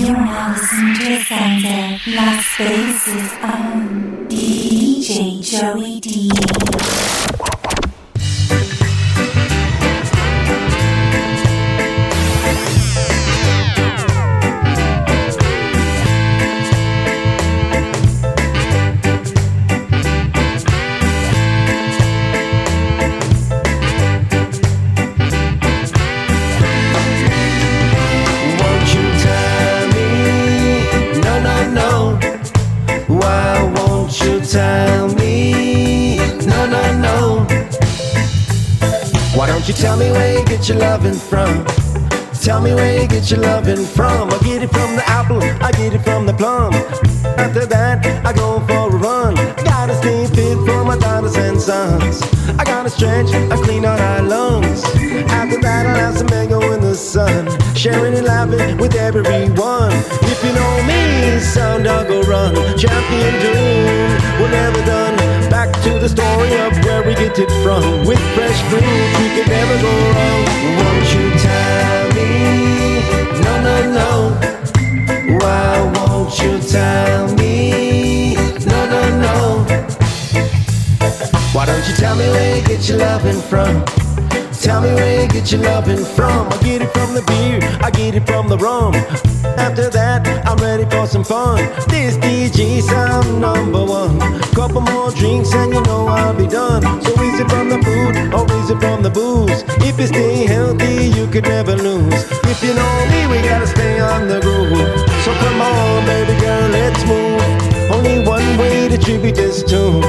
You're now listening to the sounds of Las Vegas' own DJ Joey D. get your loving from. I get it from the apple, I get it from the plum. After that, I go for a run. Gotta stay fit for my daughters and sons. I gotta stretch, I clean out our lungs. After that, I'll have some mango in the sun. Sharing and laughing with everyone. If you know me, sound dog go run. Champion tune, we're never done. Back to the story of where we get it from. With fresh fruit, we can never go wrong. Tell me? No, no, no. Why don't you tell me where you get your loving from? Tell me where you get your loving from. I get it from the beer, I get it from the rum. After that, I'm ready for some fun. This DJ sound number one. Couple more drinks and you know I'll be done. So is it from the food or is it from the booze? If you stay healthy, you could never lose. If you know me, we gotta stay on the groove. Baby girl, let's move. Only one way to tribute this tune.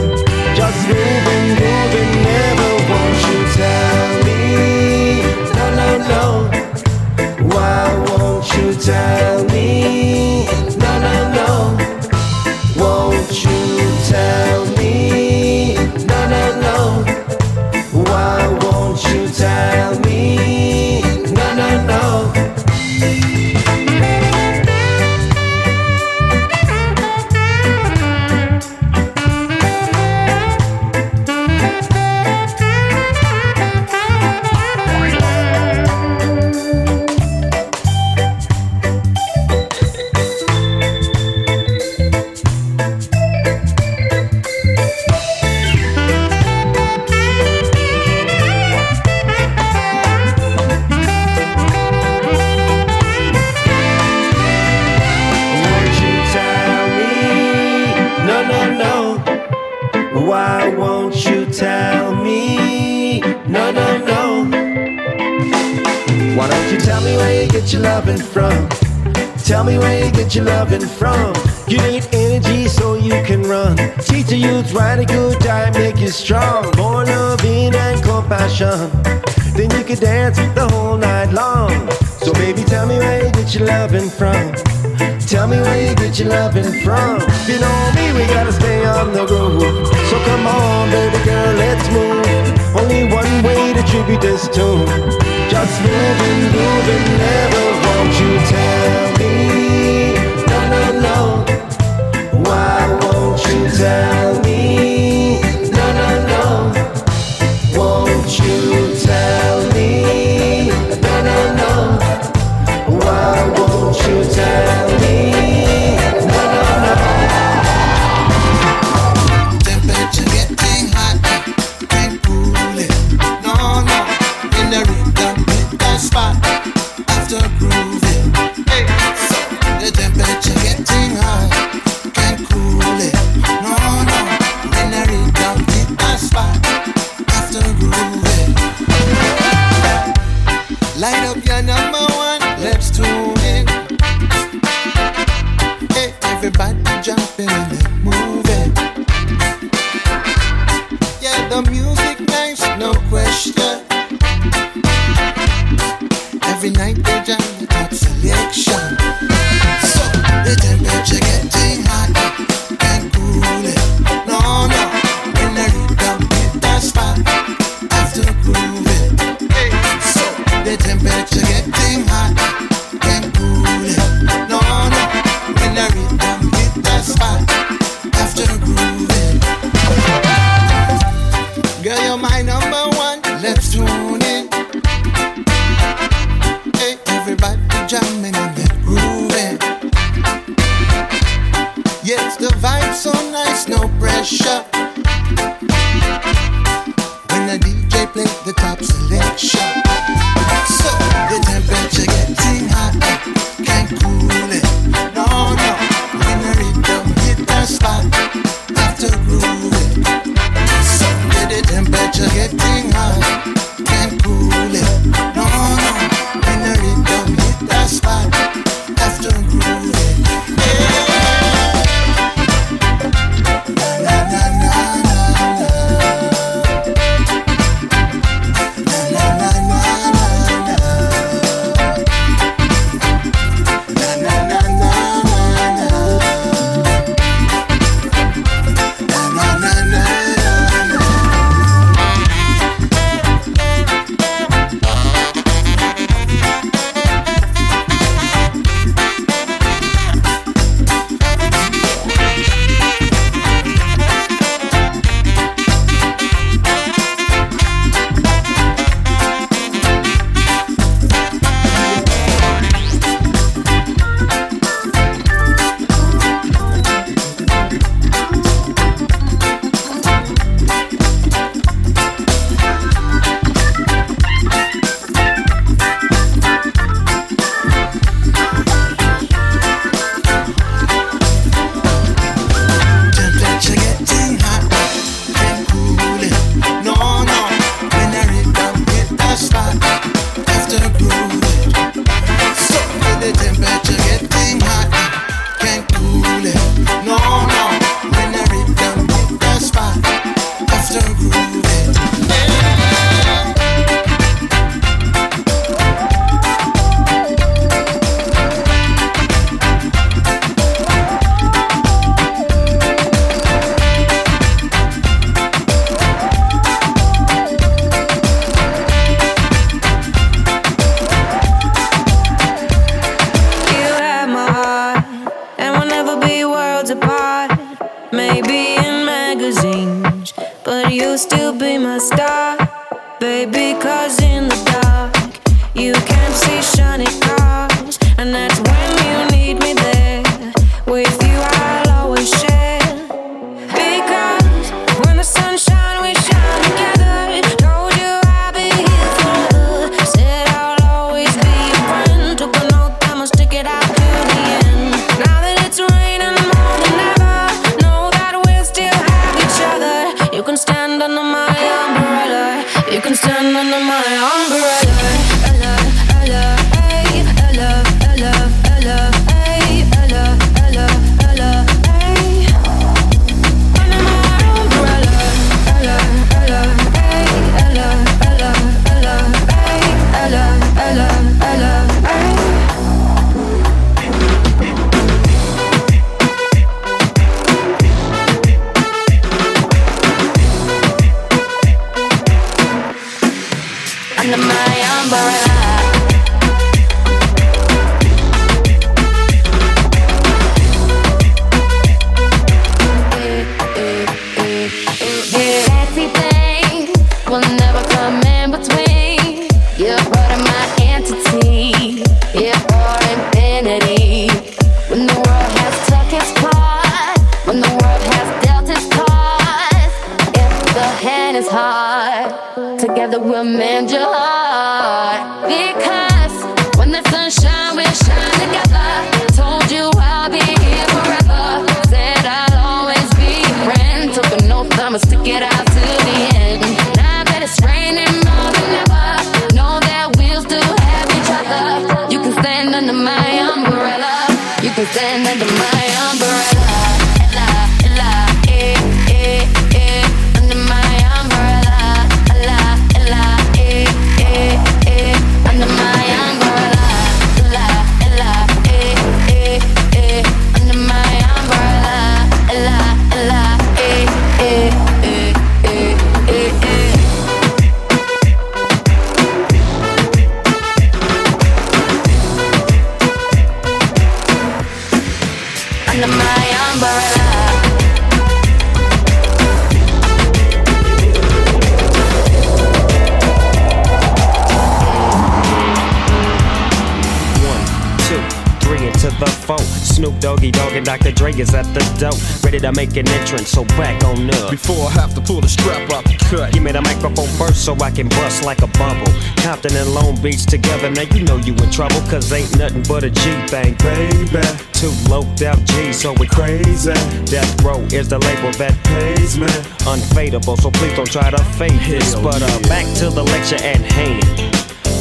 Dre is at the door, ready to make an entrance. So back on up. Before I have to pull the strap out the cut. Give me the microphone first so I can bust like a bubble. Compton and Long Beach together, now you know you in trouble. Cause ain't nothing but a G thing, baby. Two loped out G, so we crazy. Death Row is the label that pays me. Unfadable, so please don't try to fake this. But uh, back to the lecture at hand.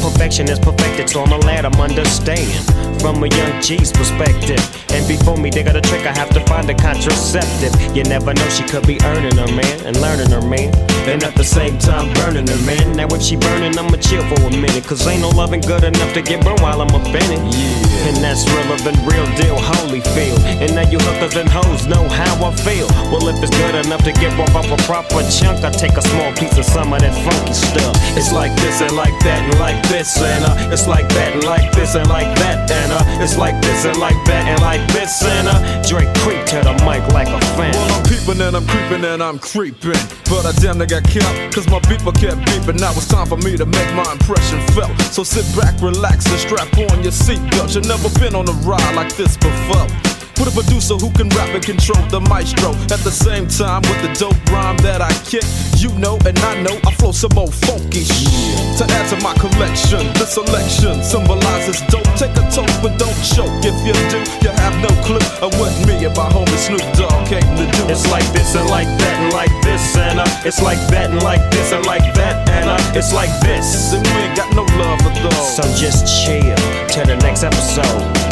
Perfection is perfected, so I'ma let 'em understand from a young G's perspective. And before me, they got a trick, I have to find a contraceptive. You never know, she could be earning her man and learning her man. And at the same time, burning her man. Now, if she burning, I'ma chill for a minute. Cause ain't no loving good enough to get burned while I'm up in it. Yeah. And that's relevant, real deal, holy feel. And now you hookers and hoes know how I feel. Well, if it's good enough to get rough off a proper chunk, I take a small piece of some of that funky stuff. It's like this and like that and like this and uh, it's like that and like this and like that and it's like this and like that and like this and uh, Drake creep to the mic like a fan. Well, I'm peeping and I'm creeping and I'm creeping. But I damn near got killed, cause my beeper kept beeping. Now it's time for me to make my impression felt. So sit back, relax, and strap on your seatbelt. You've never been on a ride like this before. With a producer who can rap and control the maestro. At the same time, with the dope rhyme that I kick, you know and I know I flow some more funky shit. To add to my collection, the selection symbolizes dope. Take a toast, but don't choke. If you do, you have no clue of what me and my homie Snoop Dogg came to do. It's like this and like that and like this and uh, it's like that and like this and like that and uh, it's like this. and we ain't got no love for those. So just chill till the next episode.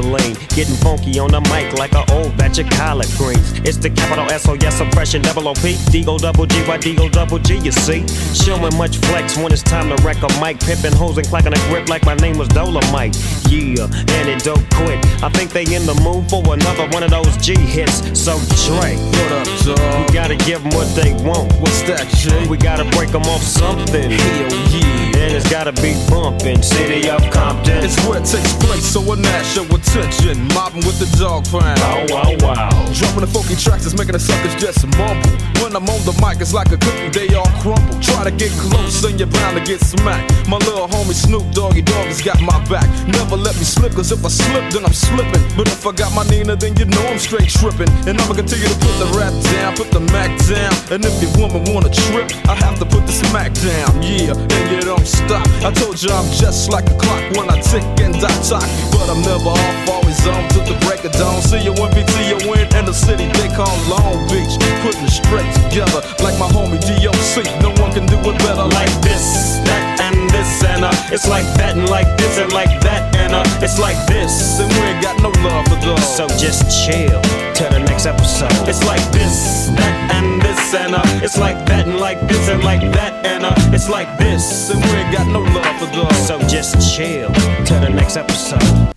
Gangster. Getting funky on the mic like an old batch of collard greens. It's the capital S O yes oppression double O P. Digo double G Y Digo double G, you see. Showing much flex when it's time to wreck a mic. Pimping hoes and clacking a grip like my name was Dolomite. Yeah, and it don't quit. I think they in the mood for another one of those G hits. So Dre, What up, dog? we gotta give them what they want. What's that, Jay? We gotta break them off something. Hell yeah. And it's gotta be bumping. City of Compton. It's where it takes place, so a national attention. Mobbing with the dog pound. Wow, wow, wow. Dropping the funky tracks is making the suckers just mumble. When I'm on the mic, it's like a cookie, they all crumble. Try to get close, and you're bound to get smacked. My little homie Snoop Doggy Dogg has got my back. Never let me slip, cause if I slip, then I'm slipping. But if I got my Nina, then you know I'm straight tripping. And I'ma continue to put the rap down, put the Mac down. And if your woman wanna trip, I have to put the smack down. Yeah, and you don't stop. I told you I'm just like a clock when I tick and I talk. But I'm never off, always on to the break of dawn. See you when BT you win in the city they call Long Beach. Putting it straight together like my homie DOC. No one can do it better like like this, that, and this, and uh, it's like that, and like this, and like that, and uh, it's like this. And we ain't got no love for those. So just chill till the next episode. It's like this, that, and this, and it's like that, and like this, and like that, and uh, it's like this. and we ain't got no love for those. So just chill till the next episode.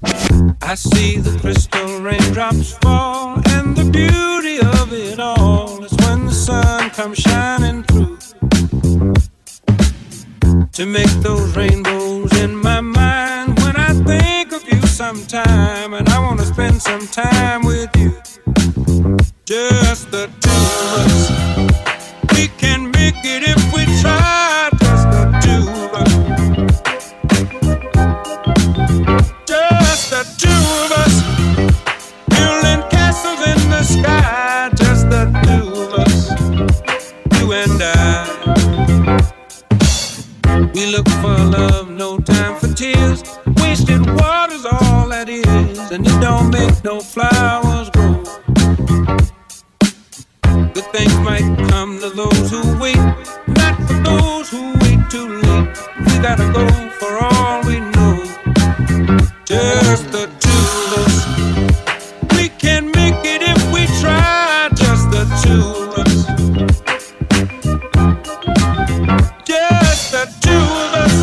I see the crystal raindrops fall, and the beauty of it all is when the sun comes shining through to make those rainbows in my mind. When I think of you sometime, and I want to spend some time with you, just the two of us. We can make it if we try, just the two of us. Just the two of us building castles in the sky. Just the two of us, you and I. We look for love, no time for tears. Wasted water's all that is, and it don't make no flowers things might come to those who wait, not for those who wait too late. We gotta go for all we know. Just the two of us. We can make it if we try. Just the two of us. Just the two of us.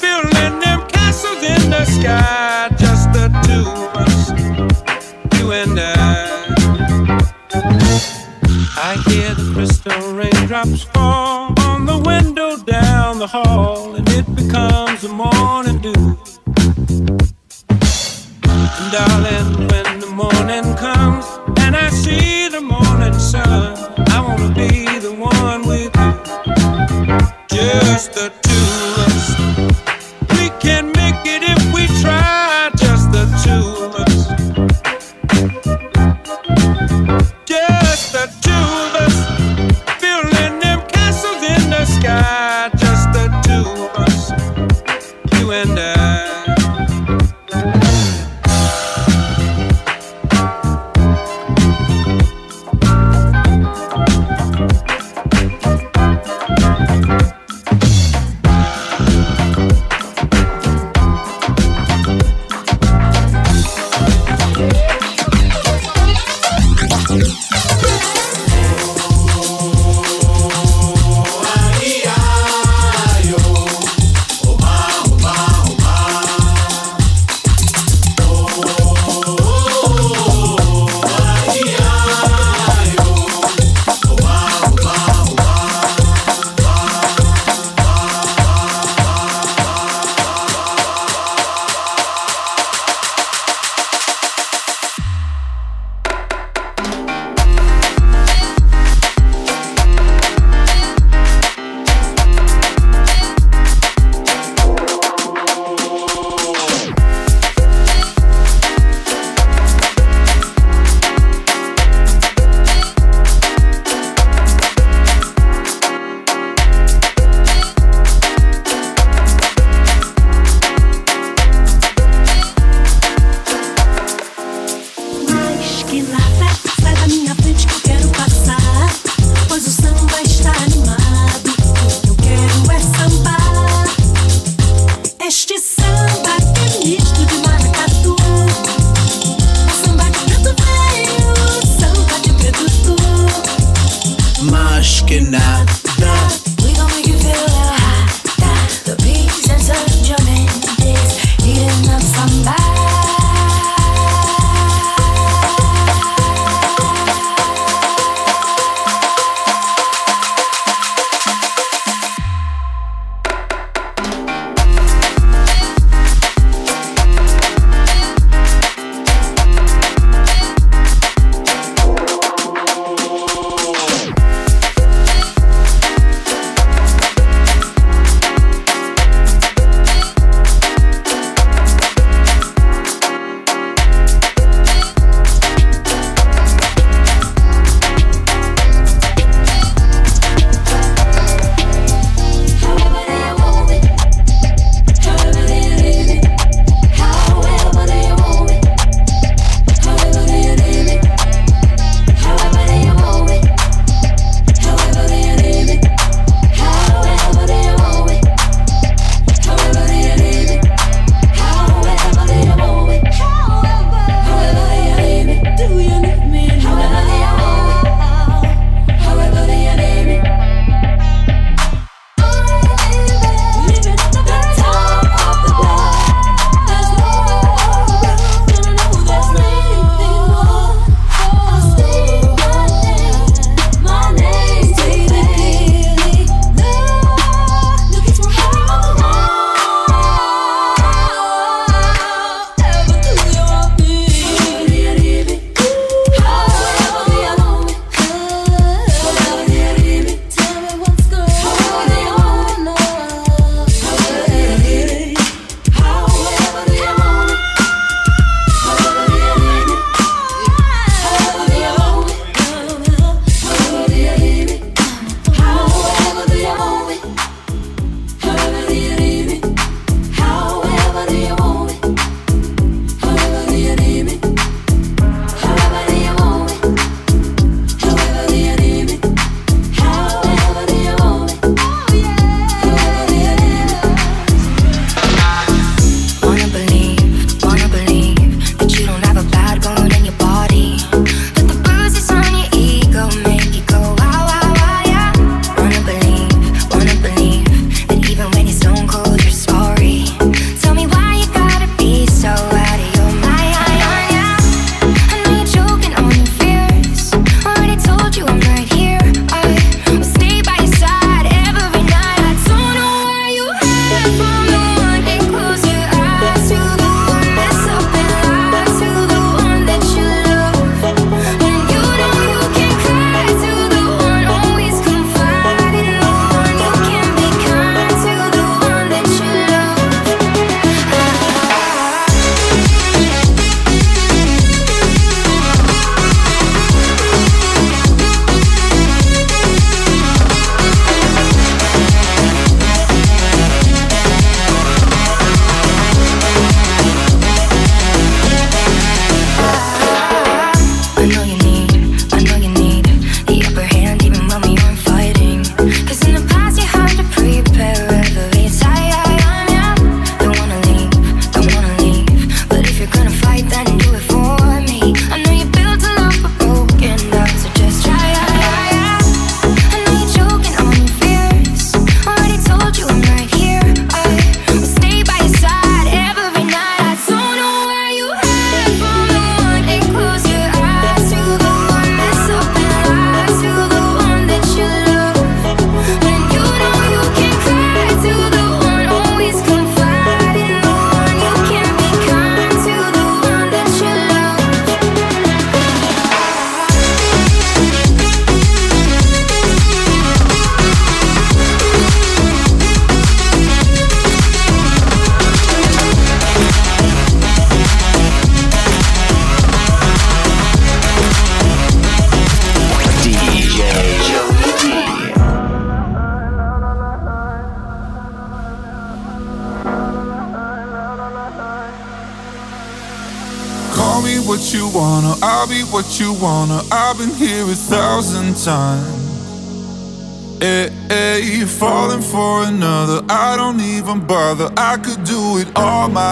Building them castles in the sky. Just the two of us. You and I. I hear the crystal raindrops fall on the window down the hall, and it becomes a morning dew. And darling,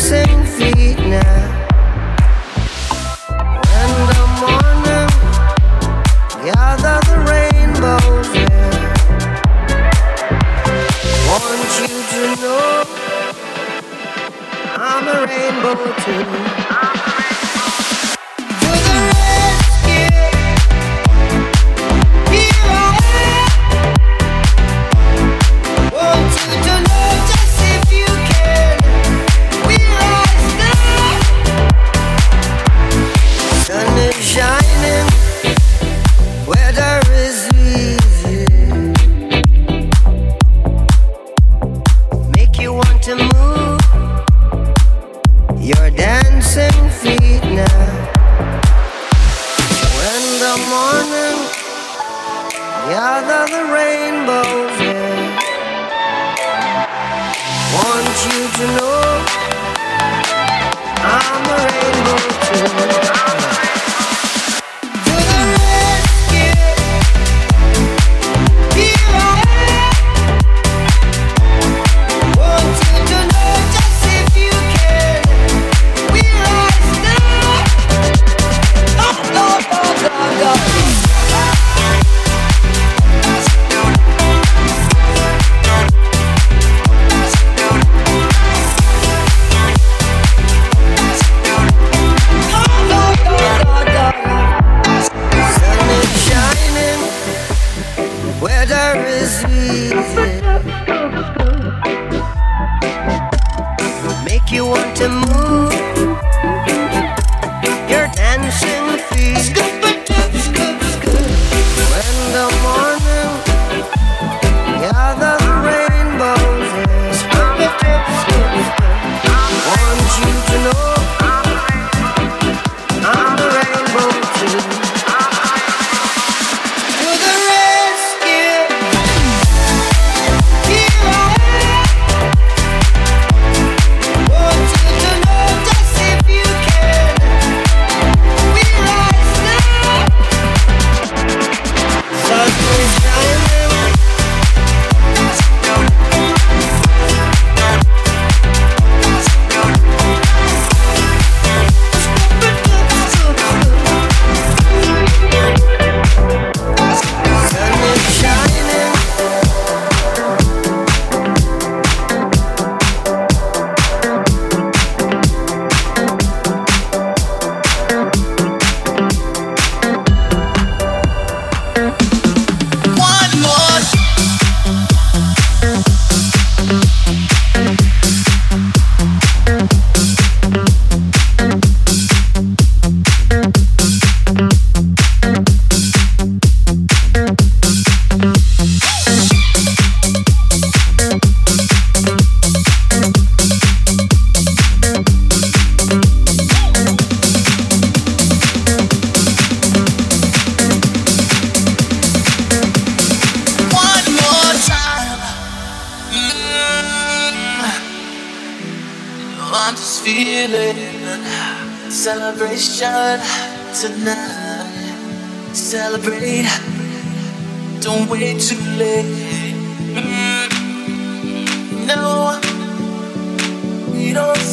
dancing feet now. The morning, gather the rainbows. Want you to know I'm a rainbow too.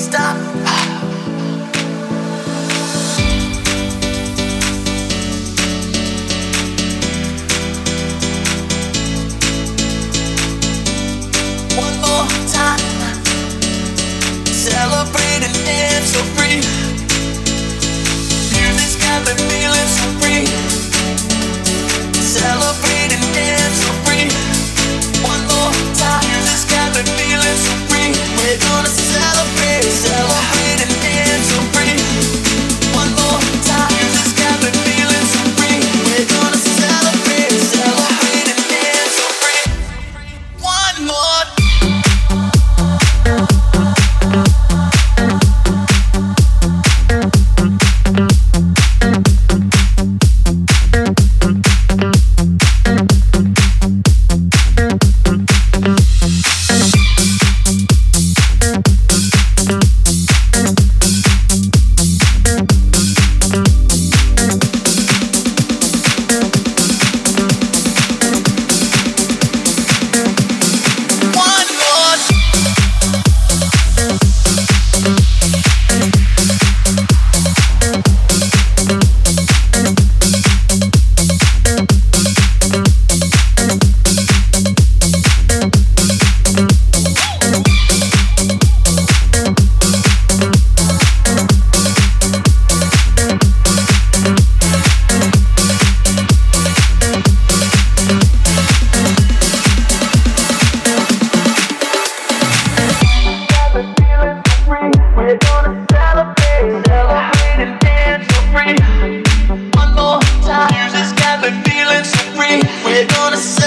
Stop. We're gonna celebrate,